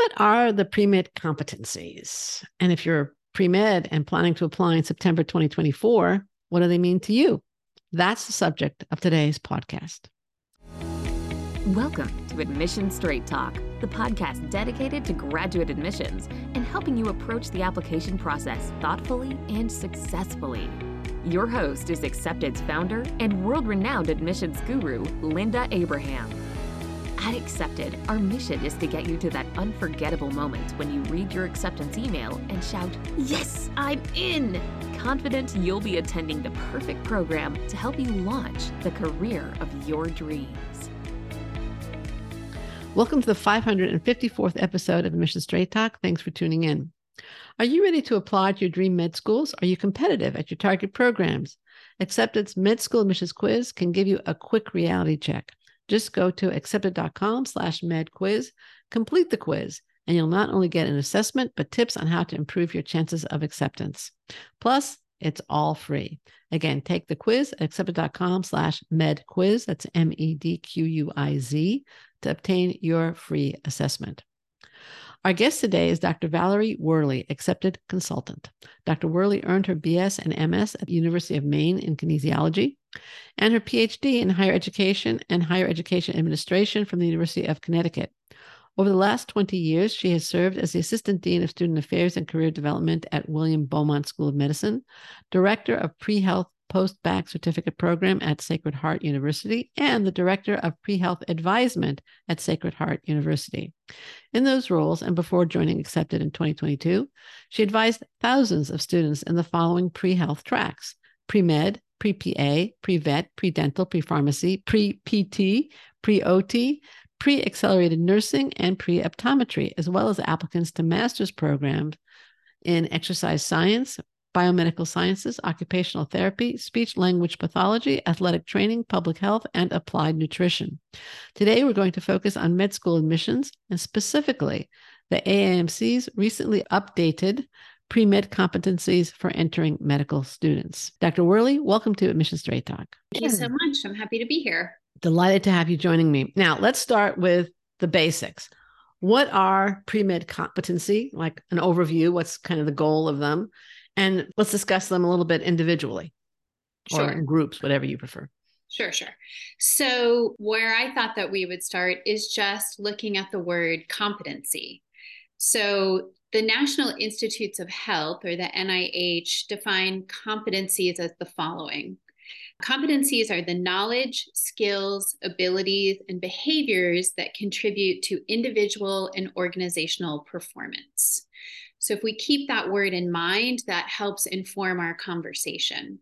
what are the pre med competencies? And if you're pre med and planning to apply in September 2024, what do they mean to you? That's the subject of today's podcast. Welcome to Admission Straight Talk, the podcast dedicated to graduate admissions and helping you approach the application process thoughtfully and successfully. Your host is Accepted's founder and world renowned admissions guru, Linda Abraham. At Accepted, our mission is to get you to that unforgettable moment when you read your acceptance email and shout, Yes, I'm in! Confident you'll be attending the perfect program to help you launch the career of your dreams. Welcome to the 554th episode of Admission Straight Talk. Thanks for tuning in. Are you ready to apply to your dream med schools? Are you competitive at your target programs? Acceptance Med School Admissions Quiz can give you a quick reality check. Just go to accepted.com slash med quiz, complete the quiz, and you'll not only get an assessment, but tips on how to improve your chances of acceptance. Plus, it's all free. Again, take the quiz at accepted.com slash med quiz. That's M E D Q U I Z to obtain your free assessment. Our guest today is Dr. Valerie Wherley, accepted consultant. Dr. Wherley earned her BS and MS at the University of Maine in kinesiology and her PhD in higher education and higher education administration from the University of Connecticut. Over the last 20 years, she has served as the Assistant Dean of Student Affairs and Career Development at William Beaumont School of Medicine, Director of Pre Health post-bac certificate program at Sacred Heart University and the director of pre-health advisement at Sacred Heart University. In those roles and before joining Accepted in 2022, she advised thousands of students in the following pre-health tracks: pre-med, pre-PA, pre-vet, pre-dental, pre-pharmacy, pre-PT, pre-OT, pre-accelerated nursing, and pre-optometry, as well as applicants to master's programs in exercise science, biomedical sciences, occupational therapy, speech language pathology, athletic training, public health, and applied nutrition. Today, we're going to focus on med school admissions and specifically the AAMC's recently updated pre med competencies for entering medical students. Dr. Wherley, welcome to Admission Straight Talk. Thank you so much. I'm happy to be here. Delighted to have you joining me. Now, let's start with the basics. What are pre med competency? Like an overview, what's kind of the goal of them? and let's discuss them a little bit individually sure. or in groups, whatever you prefer. Sure, sure. So, where I thought that we would start is just looking at the word competency. So, the National Institutes of Health, or the NIH, define competencies as the following Competencies are the knowledge, skills, abilities, and behaviors that contribute to individual and organizational performance. So if we keep that word in mind, that helps inform our conversation.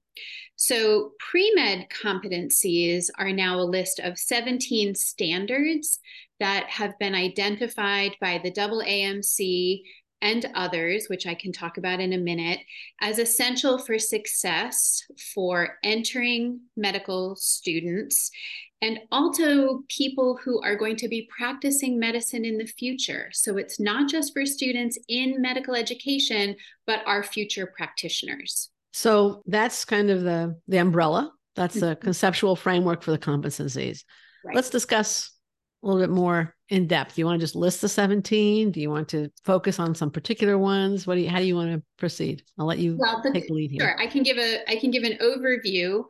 So pre med competencies are now a list of 17 standards that have been identified by the AAMC and others, which I can talk about in a minute, as essential for success for entering medical students and also people who are going to be practicing medicine in the future. So it's not just for students in medical education, but our future practitioners. So that's kind of the the umbrella. That's a mm-hmm. conceptual framework for the competencies. Right. Let's discuss a little bit more in depth. Do you want to just list the 17? Do you want to focus on some particular ones? What do you how do you want to proceed? I'll let you well, the, take the lead here. Sure. I can give a I can give an overview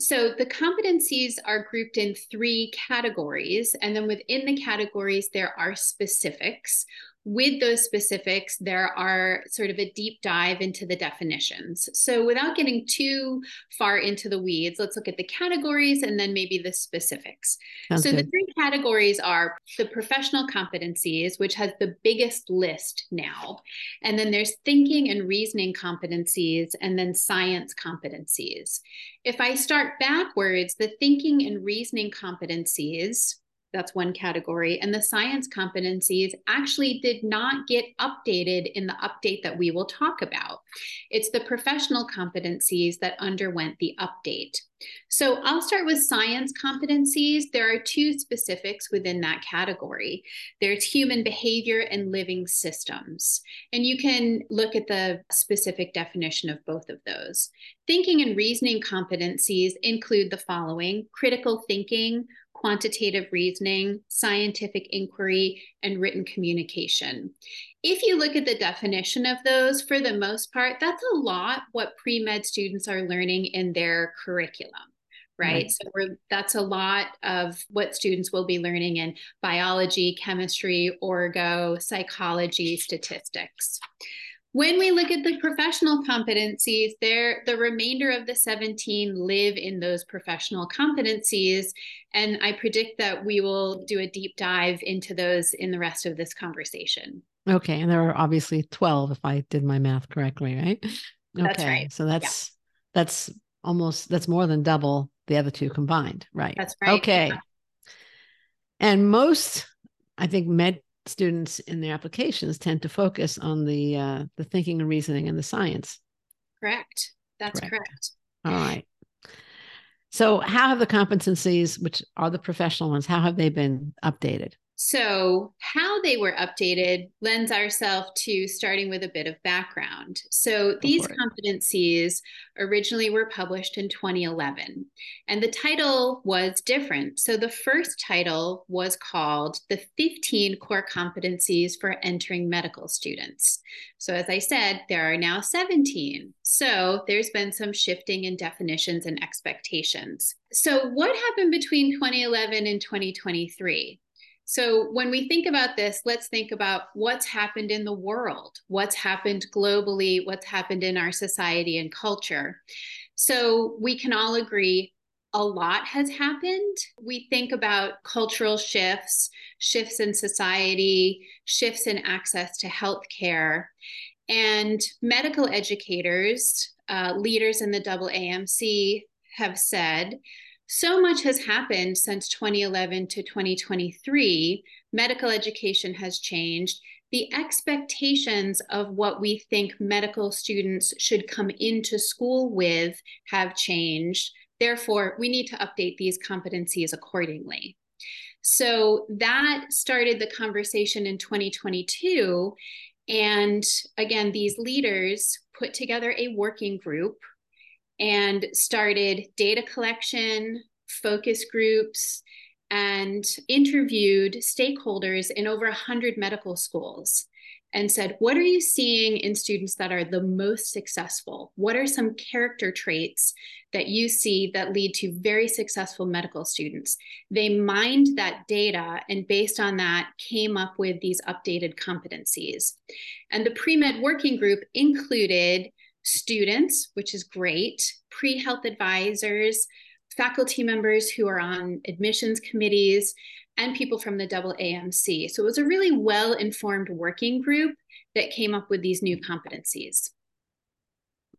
so the competencies are grouped in three categories. And then within the categories, there are specifics, with those specifics, there are sort of a deep dive into the definitions. So, without getting too far into the weeds, let's look at the categories and then maybe the specifics. Sounds so, good. the three categories are the professional competencies, which has the biggest list now. And then there's thinking and reasoning competencies, and then science competencies. If I start backwards, the thinking and reasoning competencies that's one category. And the science competencies actually did not get updated in the update that we will talk about. It's the professional competencies that underwent the update. So I'll start with science competencies. There are two specifics within that category there's human behavior and living systems. And you can look at the specific definition of both of those. Thinking and reasoning competencies include the following critical thinking, quantitative reasoning, scientific inquiry, and written communication. If you look at the definition of those, for the most part, that's a lot what pre med students are learning in their curriculum. Right. right. So that's a lot of what students will be learning in biology, chemistry, orgo, psychology, statistics. When we look at the professional competencies, there the remainder of the 17 live in those professional competencies. And I predict that we will do a deep dive into those in the rest of this conversation. Okay. And there are obviously 12 if I did my math correctly, right? Okay. That's right. So that's yeah. that's almost that's more than double the other two combined, right? That's right. Okay. Yeah. And most I think med students in their applications tend to focus on the uh, the thinking and reasoning and the science. Correct. That's correct. correct. All right. So, how have the competencies, which are the professional ones, how have they been updated? So, how they were updated lends ourselves to starting with a bit of background. So, these competencies originally were published in 2011, and the title was different. So, the first title was called The 15 Core Competencies for Entering Medical Students. So, as I said, there are now 17. So, there's been some shifting in definitions and expectations. So, what happened between 2011 and 2023? So, when we think about this, let's think about what's happened in the world, what's happened globally, what's happened in our society and culture. So, we can all agree a lot has happened. We think about cultural shifts, shifts in society, shifts in access to healthcare. And medical educators, uh, leaders in the AAMC have said so much has happened since 2011 to 2023. Medical education has changed. The expectations of what we think medical students should come into school with have changed. Therefore, we need to update these competencies accordingly. So that started the conversation in 2022. And again, these leaders put together a working group and started data collection, focus groups, and interviewed stakeholders in over 100 medical schools and said, What are you seeing in students that are the most successful? What are some character traits that you see that lead to very successful medical students? They mined that data and, based on that, came up with these updated competencies. And the pre med working group included students, which is great, pre health advisors, faculty members who are on admissions committees, and people from the AAMC. So it was a really well informed working group that came up with these new competencies.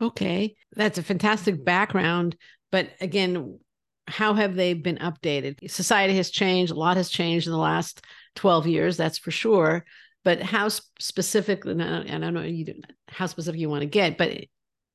Okay, that's a fantastic background. But again, how have they been updated? Society has changed, a lot has changed in the last 12 years, that's for sure. But how specific, and I don't know how specific you want to get, but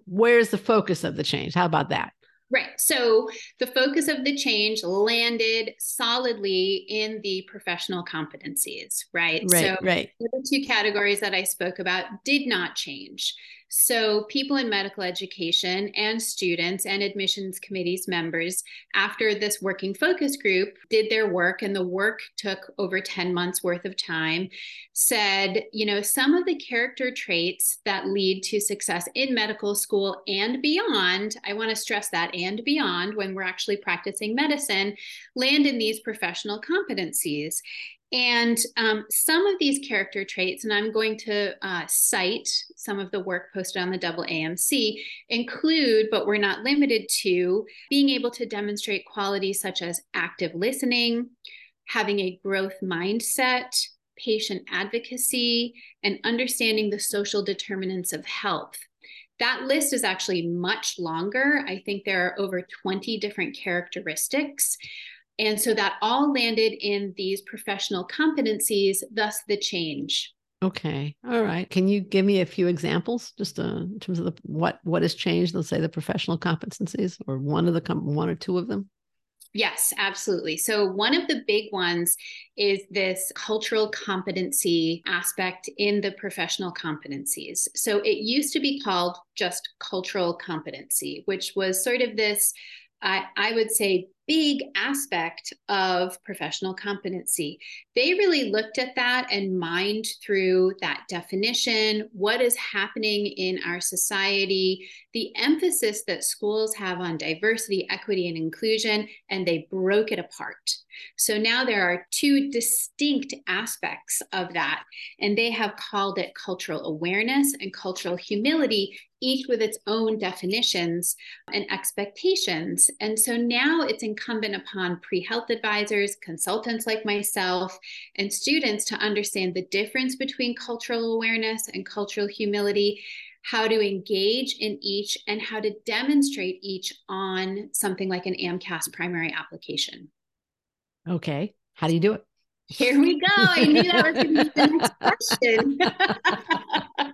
where's the focus of the change? How about that? Right. So the focus of the change landed solidly in the professional competencies, right? Right. So right. the two categories that I spoke about did not change. So, people in medical education and students and admissions committees members, after this working focus group did their work, and the work took over 10 months worth of time, said, you know, some of the character traits that lead to success in medical school and beyond, I want to stress that and beyond when we're actually practicing medicine, land in these professional competencies. And um, some of these character traits, and I'm going to uh, cite some of the work posted on the double AMC, include, but we're not limited to, being able to demonstrate qualities such as active listening, having a growth mindset, patient advocacy, and understanding the social determinants of health. That list is actually much longer. I think there are over 20 different characteristics. And so that all landed in these professional competencies, thus the change. Okay. All right. Can you give me a few examples just uh, in terms of the, what what has changed? Let's say the professional competencies or one of the com- one or two of them. Yes, absolutely. So, one of the big ones is this cultural competency aspect in the professional competencies. So, it used to be called just cultural competency, which was sort of this, I, I would say, big aspect of professional competency. They really looked at that and mined through that definition, what is happening in our society, the emphasis that schools have on diversity, equity, and inclusion, and they broke it apart. So now there are two distinct aspects of that, and they have called it cultural awareness and cultural humility, each with its own definitions and expectations. And so now it's incumbent upon pre health advisors, consultants like myself, and students to understand the difference between cultural awareness and cultural humility how to engage in each and how to demonstrate each on something like an AMCAS primary application. Okay. How do you do it? Here we go. I knew that was going to be the next question.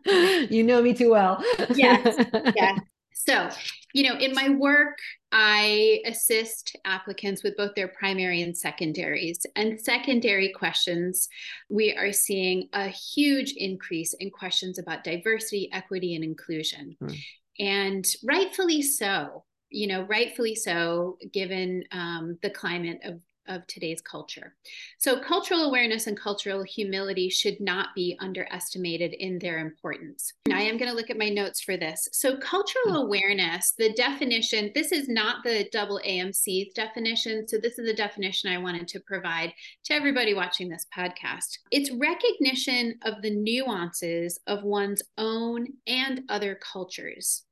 you know me too well. yes. Yes. So, you know, in my work, I assist applicants with both their primary and secondaries. And secondary questions, we are seeing a huge increase in questions about diversity, equity, and inclusion. Hmm. And rightfully so, you know, rightfully so, given um, the climate of of today's culture. So, cultural awareness and cultural humility should not be underestimated in their importance. I am going to look at my notes for this. So, cultural hmm. awareness, the definition, this is not the double AMC's definition. So, this is the definition I wanted to provide to everybody watching this podcast. It's recognition of the nuances of one's own and other cultures.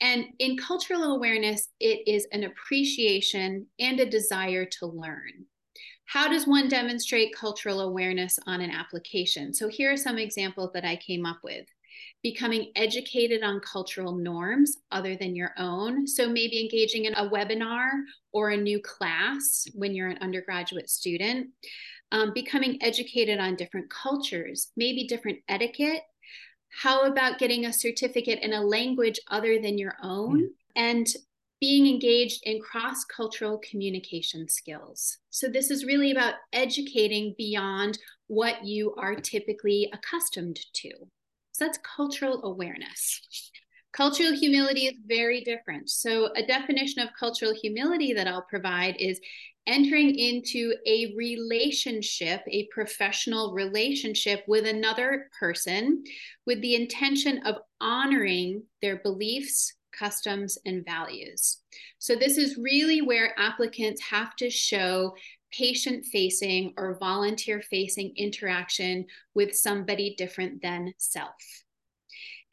And in cultural awareness, it is an appreciation and a desire to learn. How does one demonstrate cultural awareness on an application? So here are some examples that I came up with. Becoming educated on cultural norms other than your own. So maybe engaging in a webinar or a new class when you're an undergraduate student. Um, becoming educated on different cultures, maybe different etiquette how about getting a certificate in a language other than your own? And being engaged in cross cultural communication skills. So, this is really about educating beyond what you are typically accustomed to. So, that's cultural awareness. Cultural humility is very different. So, a definition of cultural humility that I'll provide is entering into a relationship, a professional relationship with another person with the intention of honoring their beliefs, customs, and values. So, this is really where applicants have to show patient facing or volunteer facing interaction with somebody different than self.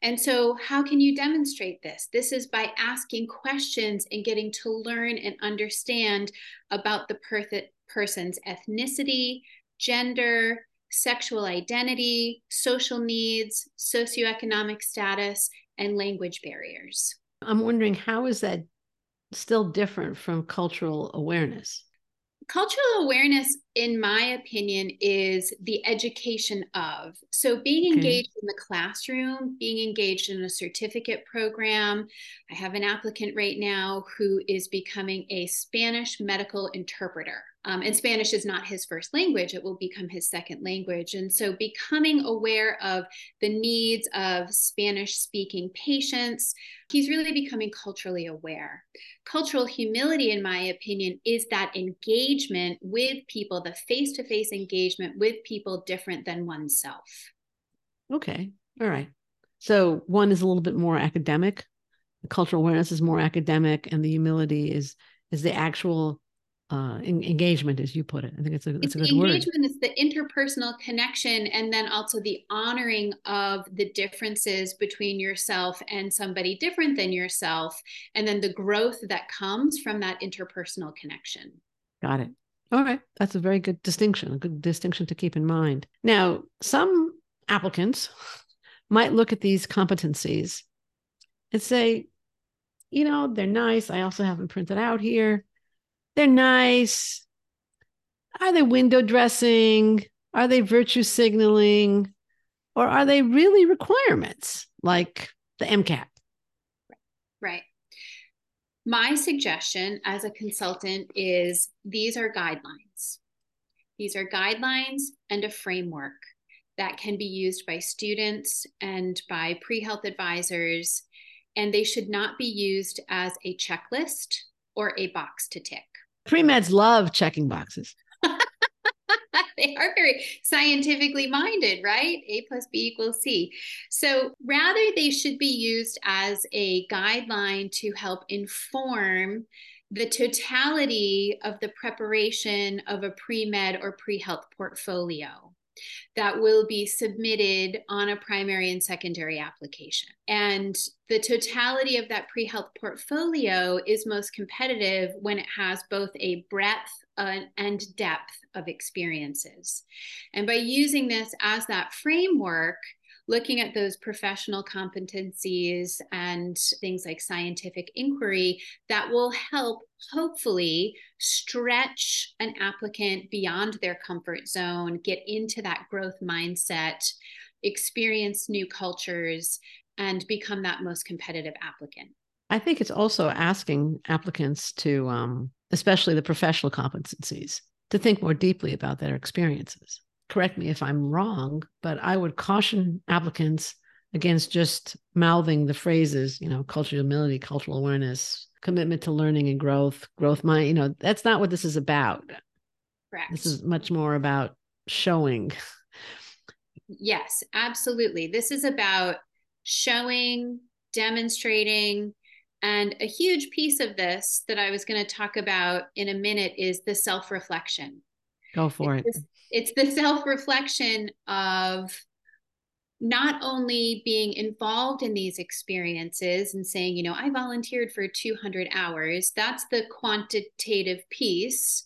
And so, how can you demonstrate this? This is by asking questions and getting to learn and understand about the per- person's ethnicity, gender, sexual identity, social needs, socioeconomic status, and language barriers. I'm wondering how is that still different from cultural awareness? cultural awareness in my opinion is the education of so being okay. engaged in the classroom being engaged in a certificate program i have an applicant right now who is becoming a spanish medical interpreter um, and Spanish is not his first language, it will become his second language. And so, becoming aware of the needs of Spanish speaking patients, he's really becoming culturally aware. Cultural humility, in my opinion, is that engagement with people, the face to face engagement with people different than oneself. Okay. All right. So, one is a little bit more academic. The cultural awareness is more academic, and the humility is is the actual uh, engagement, as you put it. I think it's a, it's, it's a good word. Engagement is the interpersonal connection, and then also the honoring of the differences between yourself and somebody different than yourself, and then the growth that comes from that interpersonal connection. Got it. All right, that's a very good distinction. A good distinction to keep in mind. Now, some applicants might look at these competencies and say, you know, they're nice. I also have them printed out here they're nice. Are they window dressing? Are they virtue signaling? Or are they really requirements like the MCAT? My suggestion as a consultant is these are guidelines. These are guidelines and a framework that can be used by students and by pre health advisors, and they should not be used as a checklist or a box to tick pre-meds love checking boxes. they are very scientifically minded, right? A plus B equals C. So rather, they should be used as a guideline to help inform the totality of the preparation of a pre med or pre health portfolio that will be submitted on a primary and secondary application. And the totality of that pre health portfolio is most competitive when it has both a breadth uh, and depth of experiences. And by using this as that framework, looking at those professional competencies and things like scientific inquiry that will help hopefully stretch an applicant beyond their comfort zone, get into that growth mindset, experience new cultures, and become that most competitive applicant. I think it's also asking applicants to, um, especially the professional competencies, to think more deeply about their experiences correct me if I'm wrong, but I would caution applicants against just mouthing the phrases, you know, cultural humility, cultural awareness, commitment to learning and growth, growth mind. You know, that's not what this is about. Correct. This is much more about showing. Yes, absolutely. This is about showing, demonstrating, and a huge piece of this that I was going to talk about in a minute is the self reflection. Go for it's it. It's the self reflection of not only being involved in these experiences and saying, you know, I volunteered for 200 hours, that's the quantitative piece,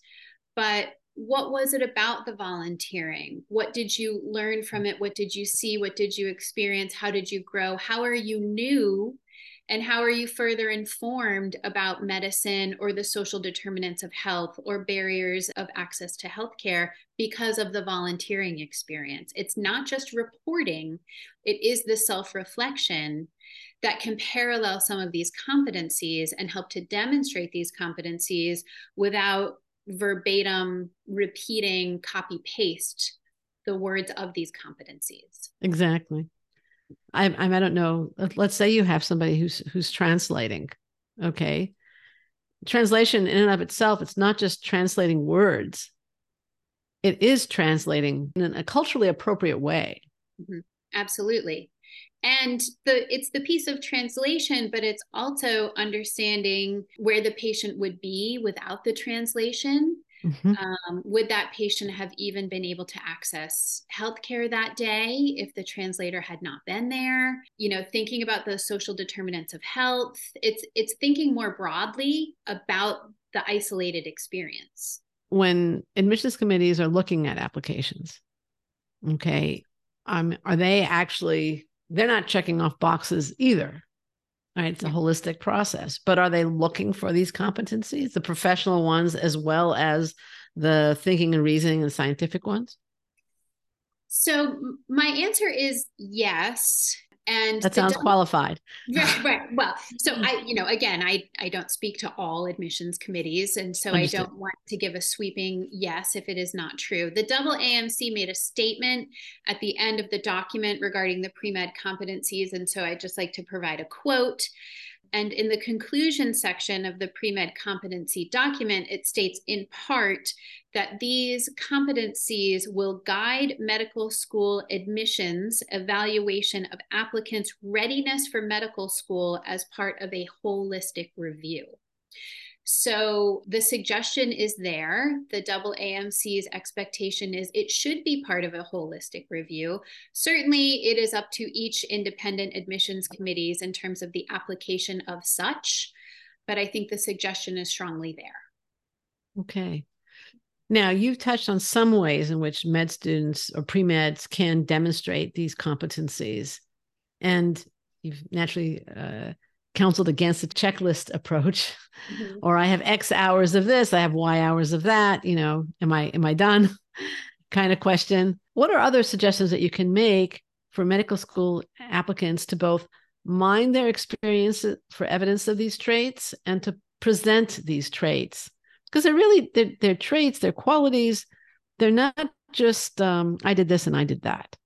but what was it about the volunteering? What did you learn from it? What did you see? What did you experience? How did you grow? How are you new and how are you further informed about medicine or the social determinants of health or barriers of access to healthcare because of the volunteering experience? It's not just reporting, it is the self reflection that can parallel some of these competencies and help to demonstrate these competencies without verbatim repeating, copy paste the words of these competencies. Exactly. I, I don't know. Let's say you have somebody who's who's translating. Okay, translation in and of itself, it's not just translating words. It is translating in a culturally appropriate way. Mm-hmm. Absolutely, and the it's the piece of translation, but it's also understanding where the patient would be without the translation Mm-hmm. Um, would that patient have even been able to access healthcare that day if the translator had not been there? You know, thinking about the social determinants of health. It's it's thinking more broadly about the isolated experience. When admissions committees are looking at applications, okay, um, are they actually they're not checking off boxes either right it's a holistic process but are they looking for these competencies the professional ones as well as the thinking and reasoning and scientific ones? So my answer is yes and that sounds qualified. Right, right. Well so mm. i you know again i i don't speak to all admissions committees and so Understood. i don't want to give a sweeping yes if it is not true. The double amc made a statement at the end of the document regarding the pre-med competencies and so i'd just like to provide a quote and in the conclusion section of the pre-med competency document, it states in part that these competencies will guide medical school admissions evaluation of applicants' readiness for medical school as part of a holistic review. So the suggestion is there. The double AMC's expectation is it should be part of a holistic review. Certainly, it is up to each independent admissions committees in terms of the application of such, but I think the suggestion is strongly there. Okay. Now, you've touched on some ways in which med students or pre meds can demonstrate these competencies. And you've naturally uh, counseled against the checklist approach mm-hmm. or i have x hours of this i have y hours of that you know am i am i done? Kind of question. What are other suggestions that you can make for medical school applicants to both mind their experience for evidence of these traits and to present these traits? Because they're really they're, they're traits they're qualities. They're not just um, i did this and i did that.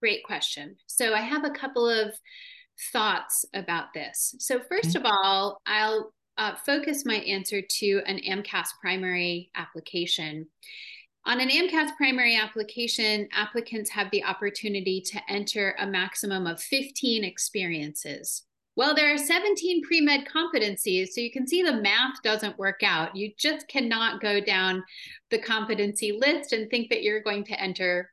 Great question. So i have a couple of thoughts about this. So, 1st mm-hmm. of all, I'll uh, focus my answer to an AMCAS primary application. On an AMCAS primary application, applicants have the opportunity to enter a maximum of 15 experiences. Well, there are 17 pre med competencies, so you can see the math doesn't work out. You just cannot go down the competency list and think that you're going to enter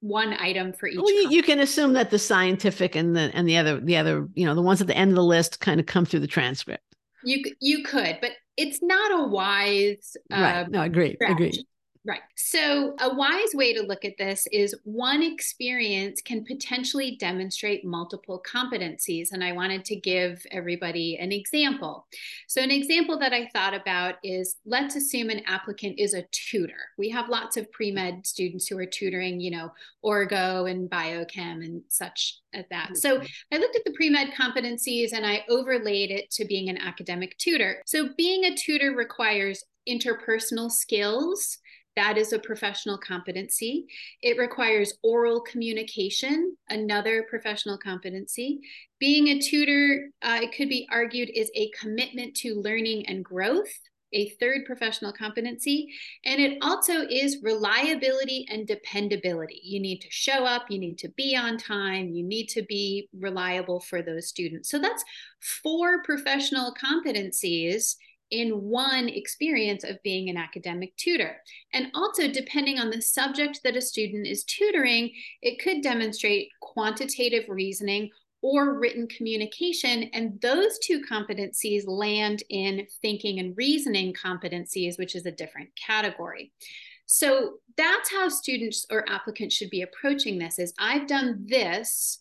one item for each. Well, you, you, can assume that the scientific and the and the other the other you know the ones at the end of the list kind of come through the transcript. You you could, but it's not a wise. Uh, right. No, agree. Agree. Right. So, a wise way to look at this is one experience can potentially demonstrate multiple competencies. And I wanted to give everybody an example. So, an example that I thought about is let's assume an applicant is a tutor. We have lots of pre med students who are tutoring, you know, Orgo and biochem and such as that. So, mm-hmm. I looked at the pre med competencies and I overlaid it to being an academic tutor. So, being a tutor requires interpersonal skills that is a professional competency. It requires oral communication, another professional competency. Being a tutor, uh, it could be argued, is a commitment to learning and growth, a third professional competency. And it also is reliability and dependability. You need to show up, you need to be on time, you need to be reliable for those students. So that's four professional competencies in one experience of being an academic tutor. And also, depending on the subject that a student is tutoring, it could demonstrate quantitative reasoning or written communication. And those two competencies land in thinking and reasoning competencies, which is a different category. So that's how students or applicants should be approaching this is I've done this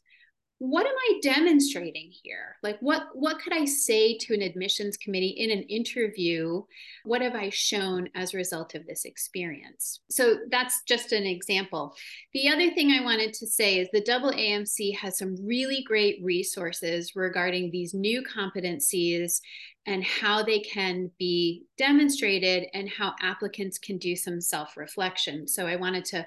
what am i demonstrating here? Like what what could i say to an admissions committee in an interview? What have i shown as a result of this experience? So that's just an example. The other thing i wanted to say is the double amc has some really great resources regarding these new competencies and how they can be demonstrated and how applicants can do some self reflection. So I wanted to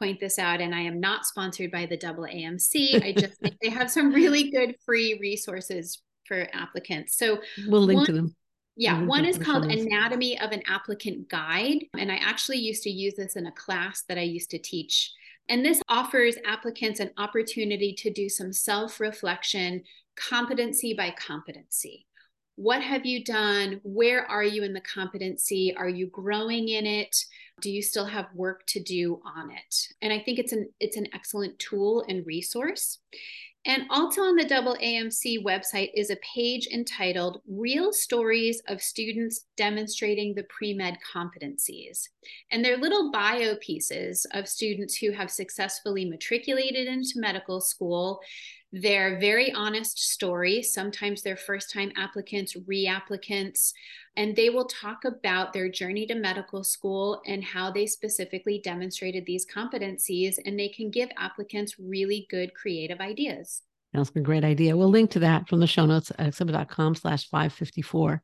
point this out, and I am not sponsored by the double AMC. I just think they have some really good free resources for applicants. So we'll link one, to them. Yeah, one is called Anatomy of an Applicant Guide. And I actually used to use this in a class that I used to teach. And this offers applicants an opportunity to do some self reflection, competency by competency what have you done where are you in the competency are you growing in it do you still have work to do on it? And i think it's an it's an excellent tool and resource. And also on the double amc website is a page entitled real stories of students demonstrating the pre-med competencies. And they're little bio pieces of students who have successfully matriculated into medical school they're very honest story. Sometimes they're first time applicants, reapplicants, and they will talk about their journey to medical school and how they specifically demonstrated these competencies. And they can give applicants really good creative ideas. That's a great idea. We'll link to that from the show notes at accepted.com slash 554.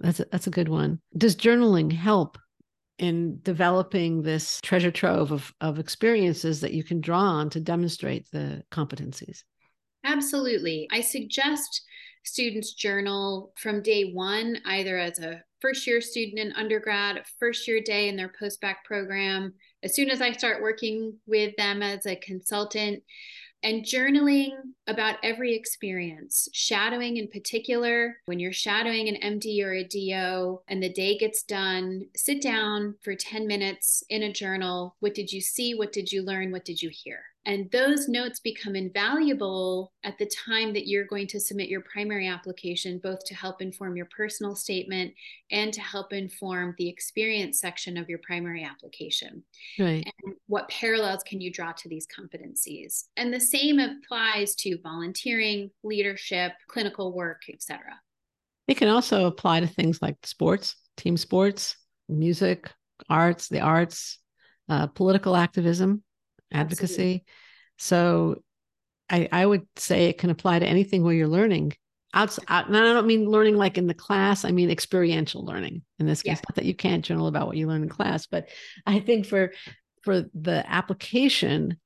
That's a, that's a good one. Does journaling help in developing this treasure trove of, of experiences that you can draw on to demonstrate the competencies? Absolutely. I suggest students journal from day one, either as a first year student in undergrad, first year day in their post bac program. As soon as I start working with them as a consultant, and journaling about every experience, shadowing in particular. When you're shadowing an MD or a DO and the day gets done, sit down for 10 minutes in a journal. What did you see? What did you learn? What did you hear? And those notes become invaluable at the time that you're going to submit your primary application, both to help inform your personal statement and to help inform the experience section of your primary application. Right. And what parallels can you draw to these competencies? And the same applies to volunteering, leadership, clinical work, etc. It can also apply to things like sports, team sports, music, arts, the arts, uh, political activism advocacy. Absolutely. So I, I would say it can apply to anything where you're learning outside. And I don't mean learning like in the class. I mean experiential learning in this case. Yeah. Not that you can't journal about what you learn in class, but I think for for the application,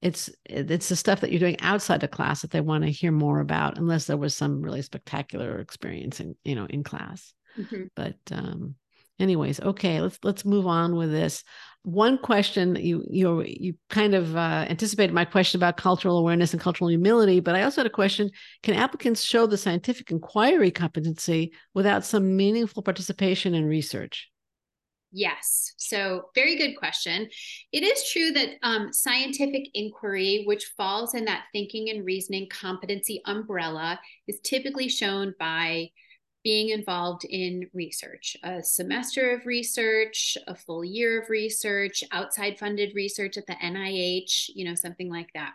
it's it's the stuff that you're doing outside the class that they want to hear more about unless there was some really spectacular experience in you know in class mm-hmm. but um anyways okay let's let's move on with this one question you you you kind of uh, anticipated my question about cultural awareness and cultural humility but i also had a question can applicants show the scientific inquiry competency without some meaningful participation in research Yes. So, very good question. It is true that um, scientific inquiry, which falls in that thinking and reasoning competency umbrella, is typically shown by being involved in research, a semester of research, a full year of research, outside funded research at the NIH, you know, something like that.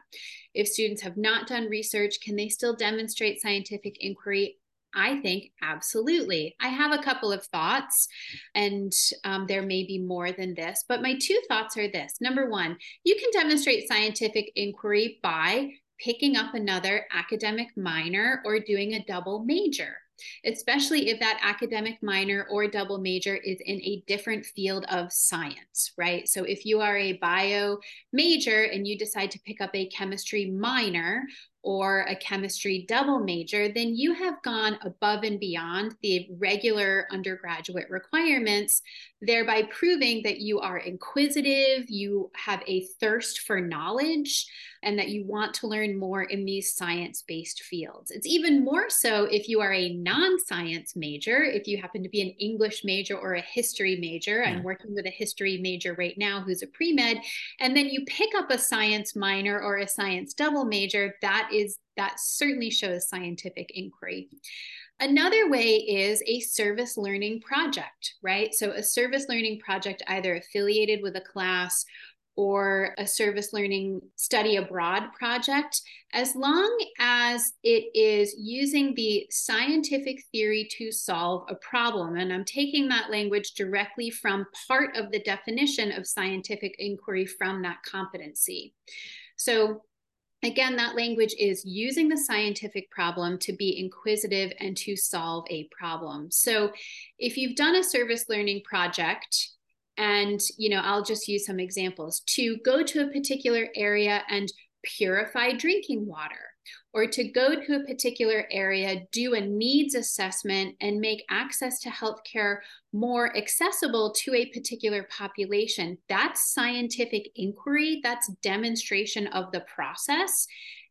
If students have not done research, can they still demonstrate scientific inquiry? I think absolutely. I have a couple of thoughts, and um, there may be more than this, but my two thoughts are this. Number one, you can demonstrate scientific inquiry by picking up another academic minor or doing a double major especially if that academic minor or double major is in a different field of science, right? So if you are a bio major and you decide to pick up a chemistry minor or a chemistry double major, then you have gone above and beyond the regular undergraduate requirements, thereby proving that you are inquisitive, you have a thirst for knowledge, and that you want to learn more in these science based fields. It's even more so if you are a non science major, if you happen to be an English major or a history major. Yeah. I'm working with a history major right now who's a pre med, and then you pick up a science minor or a science double major, that is that certainly shows scientific inquiry. Another way is a service learning project, right? So, a service learning project either affiliated with a class or a service learning study abroad project, as long as it is using the scientific theory to solve a problem. And I'm taking that language directly from part of the definition of scientific inquiry from that competency. So Again, that language is using the scientific problem to be inquisitive and to solve a problem. So, if you've done a service learning project, and you know, I'll just use some examples to go to a particular area and purify drinking water or to go to a particular area, do a needs assessment, and make access to healthcare more accessible to a particular population. That's scientific inquiry, that's demonstration of the process.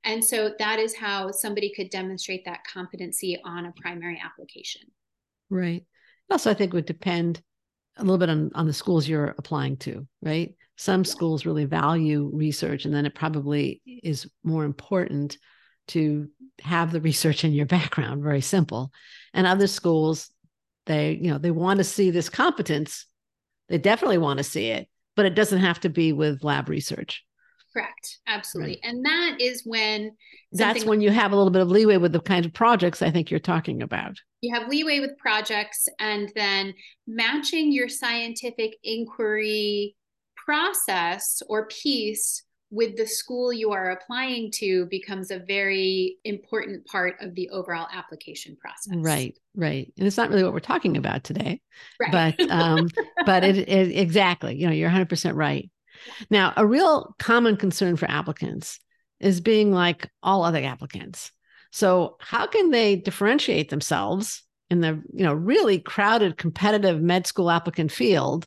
And so that is how somebody could demonstrate that competency on a primary application. Right. Also, I think would depend a little bit on, on the schools you're applying to, right? Some schools really value research, and then it probably is more important to have the research in your background very simple. And other schools they you know they want to see this competence. They definitely want to see it but it doesn't have to be with lab research. Correct. Absolutely. Right. and that is when that's when you have a little bit of leeway with the kind of projects i think you're talking about you have leeway with projects and then matching your scientific inquiry process or piece with the school you are applying to becomes a very important part of the overall application process. Right, right. And it's not really what we're talking about today. Right. But um but it, it exactly, you know, you're 100% right. Now, a real common concern for applicants is being like all other applicants. So, how can they differentiate themselves in the, you know, really crowded competitive med school applicant field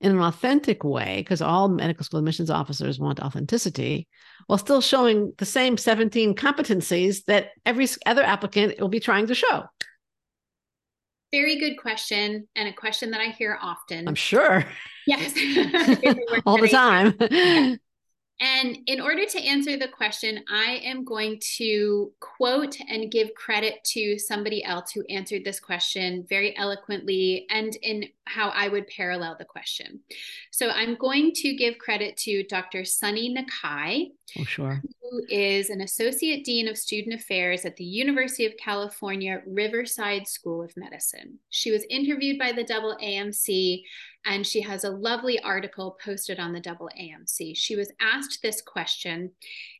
in an authentic way, because all medical school admissions officers want authenticity, while still showing the same 17 competencies that every other applicant will be trying to show? Very good question, and a question that I hear often. I'm sure. Yes. all the time. And in order to answer the question, I am going to quote and give credit to somebody else who answered this question very eloquently and in how I would parallel the question. So I'm going to give credit to Dr. Sunny Nakae. Oh, sure. Who is an Associate Dean of Student Affairs at the University of California, Riverside School of Medicine. She was interviewed by the double AMC and she has a lovely article posted on the double AMC. She was asked this question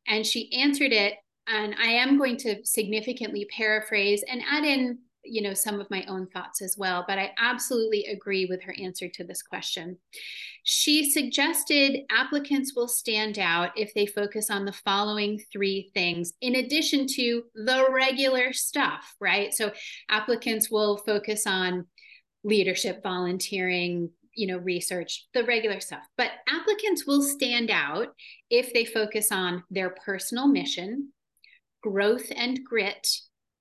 and she answered it. And I am going to significantly paraphrase and add in you know some of my own thoughts as well but i absolutely agree with her answer to this question she suggested applicants will stand out if they focus on the following three things in addition to the regular stuff right so applicants will focus on leadership volunteering you know research the regular stuff. But applicants will stand out if they focus on their personal mission growth and grit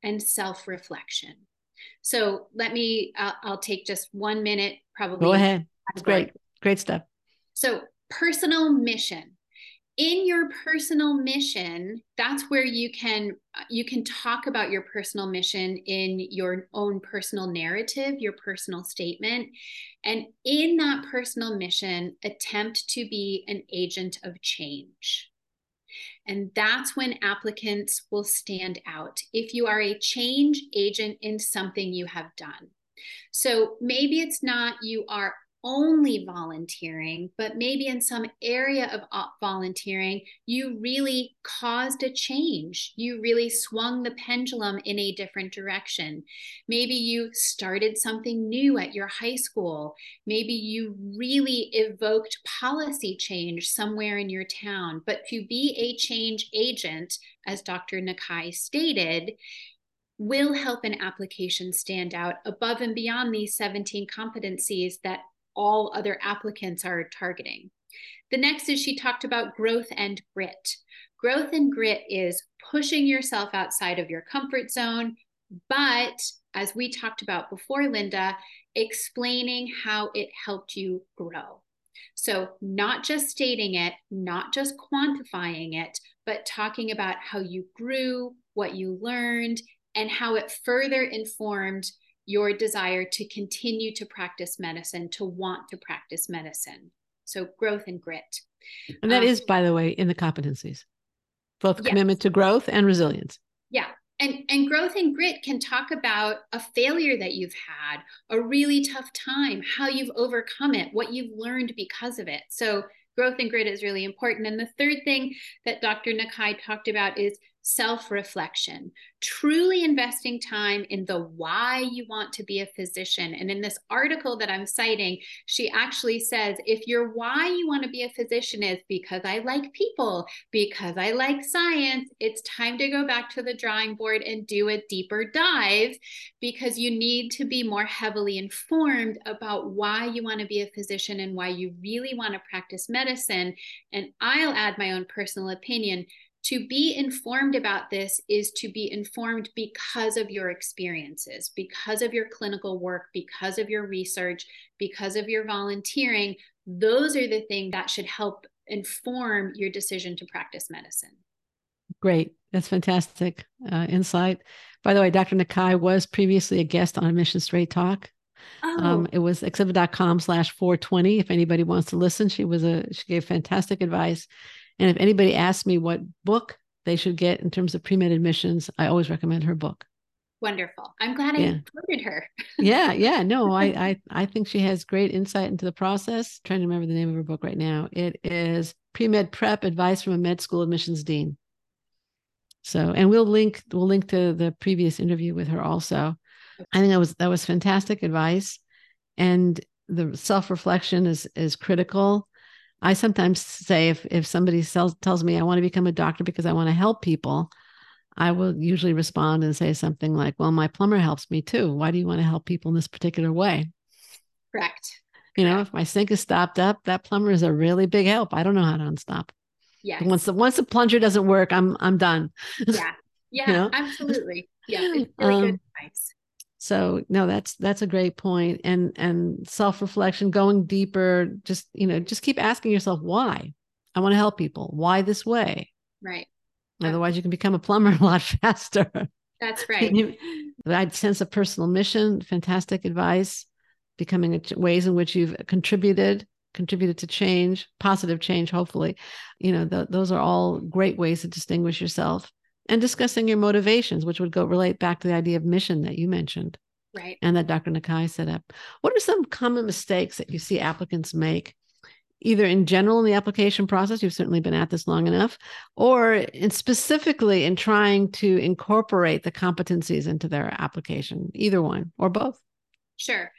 and self-reflection. So let me uh, i'll take just one minute probably. Go ahead. That's great. Great stuff. So personal mission in your personal mission that's where you can you can talk about your personal mission in your own personal narrative your personal statement. And in that personal mission attempt to be an agent of change. And that's when applicants will stand out. If you are a change agent in something you have done. So maybe it's not you are only volunteering, but maybe in some area of uh, volunteering, you really caused a change. You really swung the pendulum in a different direction. Maybe you started something new at your high school. Maybe you really evoked policy change somewhere in your town. But to be a change agent, as Dr. Nakae stated, will help an application stand out above and beyond these 17 competencies that all other applicants are targeting. The next is she talked about growth and grit. Growth and grit is pushing yourself outside of your comfort zone, but as we talked about before, Linda, explaining how it helped you grow. So, not just stating it, not just quantifying it, but talking about how you grew, what you learned, and how it further informed your desire to continue to practice medicine, to want to practice medicine. So growth and grit. And that um, is, by the way, in the competencies, both yes. commitment to growth and resilience. Yeah. And, and growth and grit can talk about a failure that you've had, a really tough time, how you've overcome it, what you've learned because of it. So growth and grit is really important. And the third thing that Dr. Nakae talked about is self reflection, truly investing time in the why you want to be a physician. And in this article that I'm citing, she actually says if your why you want to be a physician is because I like people, because I like science, it's time to go back to the drawing board and do a deeper dive because you need to be more heavily informed about why you want to be a physician and why you really want to practice medicine. And I'll add my own personal opinion to be informed about this is to be informed because of your experiences, because of your clinical work, because of your research, because of your volunteering. Those are the things that should help inform your decision to practice medicine. Great. That's fantastic uh, insight. By the way, Dr. Nakae was previously a guest on Admissions Straight Talk. Um, oh. Um, it was accepted.com slash 420. If anybody wants to listen, she was a, she gave fantastic advice and if anybody asks me what book they should get in terms of pre med admissions, I always recommend her book. Wonderful. I'm glad yeah. I quoted her. yeah, yeah. No, I, I I think she has great insight into the process. I'm trying to remember the name of her book right now. It is Pre-Med Prep Advice from a Med School Admissions Dean. So, and we'll link we'll link to the previous interview with her also. I think that was that was fantastic advice, and the self reflection is is critical. I sometimes say if if somebody tells tells me I want to become a doctor because I want to help people, I will usually respond and say something like, "Well, my plumber helps me too. Why do you want to help people in this particular way?" Correct. You know, if my sink is stopped up, that plumber is a really big help. I don't know how to unstop. Yeah. Once the once the plunger doesn't work, I'm I'm done. Yeah. Yeah. you know? Absolutely. Yeah. It's really um, good advice so no that's that's a great point and and self-reflection going deeper just you know just keep asking yourself why? I want to help people. Why this way? Right. Otherwise you can become a plumber a lot faster. That's right. i'd sense a personal mission fantastic advice becoming a, ways in which you've contributed contributed to change positive change hopefully. You know th- those are all great ways to distinguish yourself and discussing your motivations, which would go relate back to the idea of mission that you mentioned. Right. And that Dr. Nakae set up. What are some common mistakes that you see applicants make either in general in the application process, you've certainly been at this long enough, or in specifically in trying to incorporate the competencies into their application, either one or both? Sure.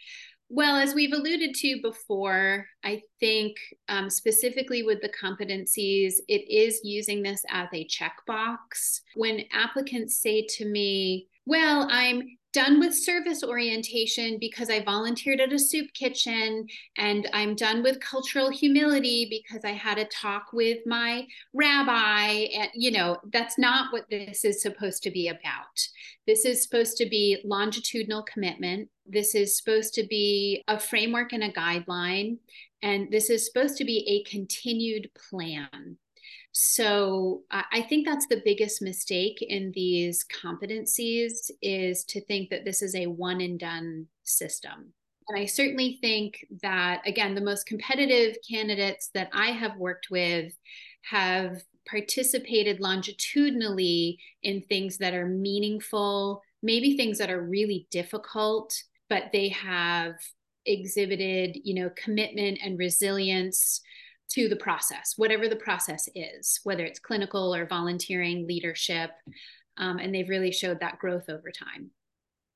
Well, as we've alluded to before, I think um, specifically with the competencies, it is using this as a checkbox. When applicants say to me, well, I'm done with service orientation because I volunteered at a soup kitchen, and I'm done with cultural humility because I had a talk with my rabbi. And, you know, that's not what this is supposed to be about. This is supposed to be longitudinal commitment. This is supposed to be a framework and a guideline. And this is supposed to be a continued plan. So I think that's the biggest mistake in these competencies is to think that this is a one and done system. And I certainly think that, again, the most competitive candidates that I have worked with have participated longitudinally in things that are meaningful, maybe things that are really difficult, but they have exhibited, you know, commitment and resilience to the process, whatever the process is, whether it's clinical or volunteering, leadership. Um, and they've really showed that growth over time.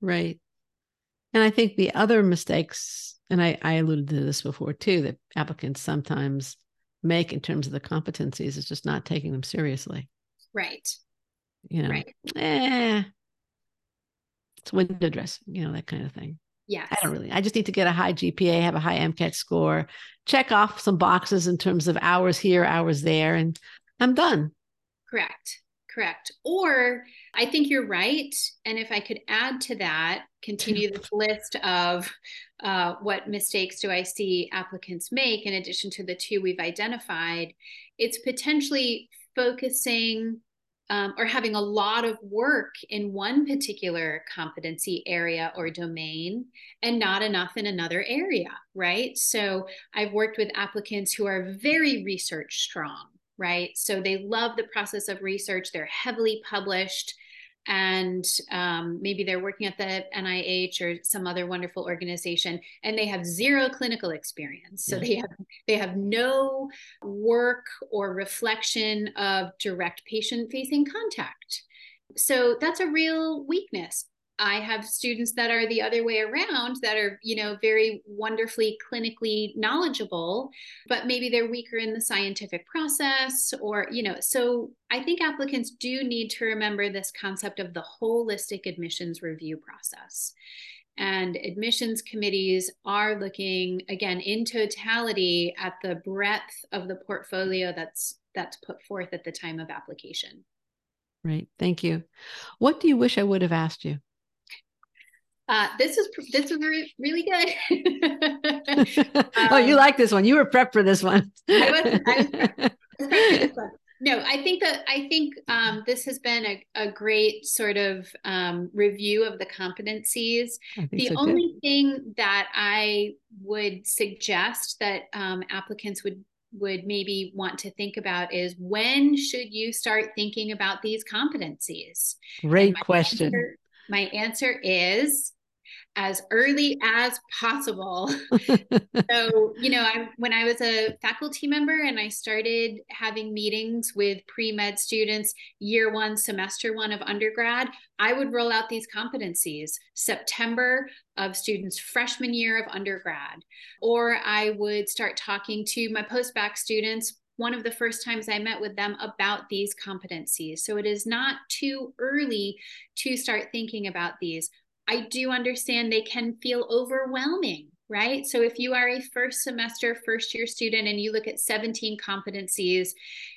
Right. And I think the other mistakes, and I, I alluded to this before too, that applicants sometimes make in terms of the competencies is just not taking them seriously. Right. You know, right. eh, it's window dressing, you know, that kind of thing. Yeah. I don't really. I just need to get a high GPA, have a high MCAT score, check off some boxes in terms of hours here, hours there, and I'm done. Correct. Correct. Or I think you're right. And if I could add to that, continue this list of uh, what mistakes do I see applicants make in addition to the two we've identified, it's potentially focusing um, or having a lot of work in one particular competency area or domain and not enough in another area, right? So I've worked with applicants who are very research strong, right? So they love the process of research, they're heavily published and um, maybe they're working at the NIH or some other wonderful organization, and they have zero clinical experience. So yeah. they have they have no work or reflection of direct patient facing contact. So that's a real weakness. I have students that are the other way around that are, you know, very wonderfully clinically knowledgeable, but maybe they're weaker in the scientific process or, you know, so I think applicants do need to remember this concept of the holistic admissions review process. And admissions committees are looking again in totality at the breadth of the portfolio that's that's put forth at the time of application. Right. Thank you. What do you wish I would have asked you? Uh, this is this is re- really good. um, oh, you like this one? You were prepped for this one. I was, I was prepped, this one. No, I think that I think um, this has been a, a great sort of um, review of the competencies. The so only too. thing that I would suggest that um, applicants would would maybe want to think about is when should you start thinking about these competencies? Great my question. Answer, my answer is as early as possible. so, you know, I when I was a faculty member and I started having meetings with pre-med students year 1 semester 1 of undergrad, I would roll out these competencies September of students freshman year of undergrad or I would start talking to my post-bac students one of the first times I met with them about these competencies. So it is not too early to start thinking about these. I do understand they can feel overwhelming, right? So if you are a first semester, first year student and you look at 17 competencies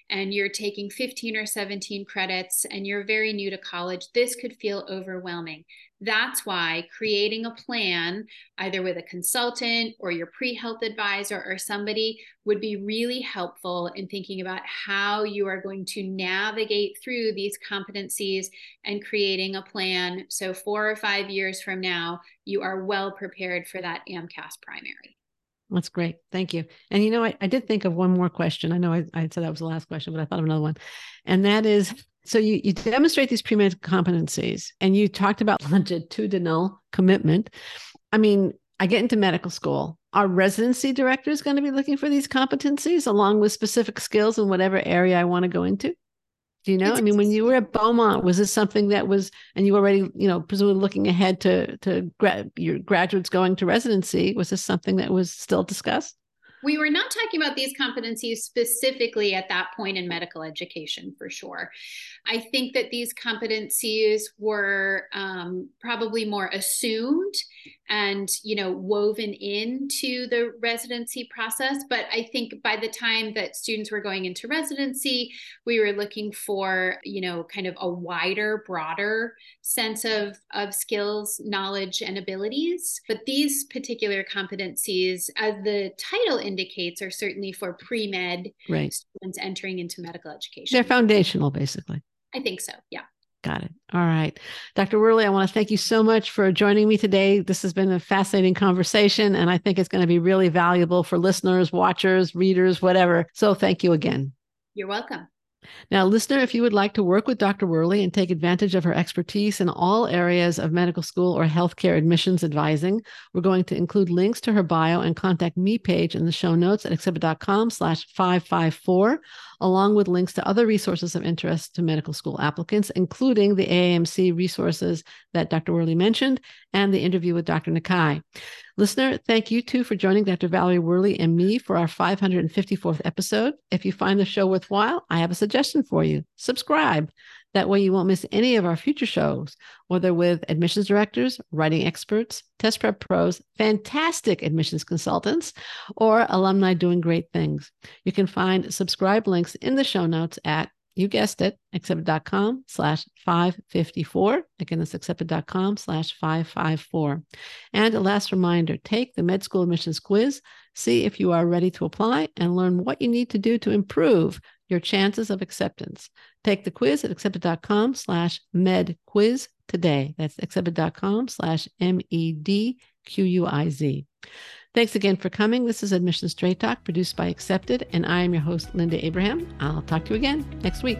and you're taking 15 or 17 credits and you're very new to college, this could feel overwhelming. That's why creating a plan, either with a consultant or your pre health advisor or somebody, would be really helpful in thinking about how you are going to navigate through these competencies and creating a plan. So, four or five years from now, you are well prepared for that AMCAS primary. That's great. Thank you. And you know, I, I did think of one more question. I know I, I said that was the last question, but I thought of another one. And that is so you, you demonstrate these pre-med competencies and you talked about longitudinal commitment. I mean, I get into medical school Are residency directors going to be looking for these competencies along with specific skills in whatever area I want to go into? Do you know? I mean, when you were at Beaumont, was this something that was, and you already, you know, presumably looking ahead to to gra- your graduates going to residency? Was this something that was still discussed? We were not talking about these competencies specifically at that point in medical education for sure. I think that these competencies were um, probably more assumed and you know woven into the residency process. But i think by the time that students were going into residency we were looking for you know kind of a wider broader sense of of skills knowledge and abilities. But these particular competencies as the title indicates are certainly for pre-med right. students entering into medical education they're foundational basically i think so yeah Got it. All right. Dr. Wherley, I want to thank you so much for joining me today. This has been a fascinating conversation, and I think it's going to be really valuable for listeners, watchers, readers, whatever. So thank you again. You're welcome. Now, listener, if you would like to work with Dr. Wherley and take advantage of her expertise in all areas of medical school or healthcare admissions advising, we're going to include links to her bio and contact me page in the show notes at accepted.com slash 554, along with links to other resources of interest to medical school applicants, including the AAMC resources that Dr. Wherley mentioned and the interview with Dr. Nakae. Listener, thank you too for joining Dr. Valerie Wherley and me for our 554th episode. If you find the show worthwhile, I have a suggestion for you. Subscribe. That way you won't miss any of our future shows, whether with admissions directors, writing experts, test prep pros, fantastic admissions consultants, or alumni doing great things. You can find subscribe links in the show notes at you guessed it, accepted.com slash 554. Again, that's accepted.com slash 554. And a last reminder take the med school admissions quiz, see if you are ready to apply, and learn what you need to do to improve your chances of acceptance. Take the quiz at accepted.com slash med quiz today. That's accepted.com slash M E D Q U I Z. Thanks again for coming. This is Admission Straight Talk produced by Accepted, and I am your host, Linda Abraham. I'll talk to you again next week.